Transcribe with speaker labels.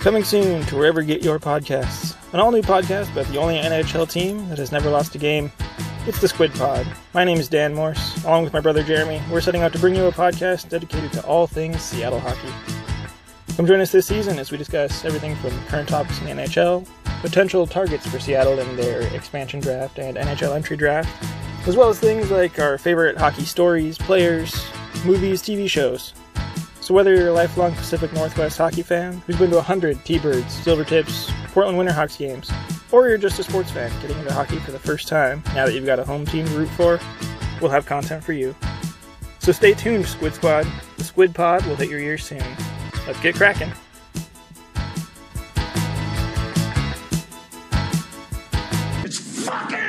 Speaker 1: Coming soon to wherever you get your podcasts. An all new podcast about the only NHL team that has never lost a game. It's the Squid Pod. My name is Dan Morse. Along with my brother Jeremy, we're setting out to bring you a podcast dedicated to all things Seattle hockey. Come join us this season as we discuss everything from current topics in the NHL, potential targets for Seattle in their expansion draft and NHL entry draft, as well as things like our favorite hockey stories, players, movies, TV shows. So whether you're a lifelong Pacific Northwest hockey fan who's been to 100 T-Birds, Silvertips, Portland Winterhawks games, or you're just a sports fan getting into hockey for the first time, now that you've got a home team to root for, we'll have content for you. So stay tuned, Squid Squad. The Squid Pod will hit your ears soon. Let's get Kraken. It's fucking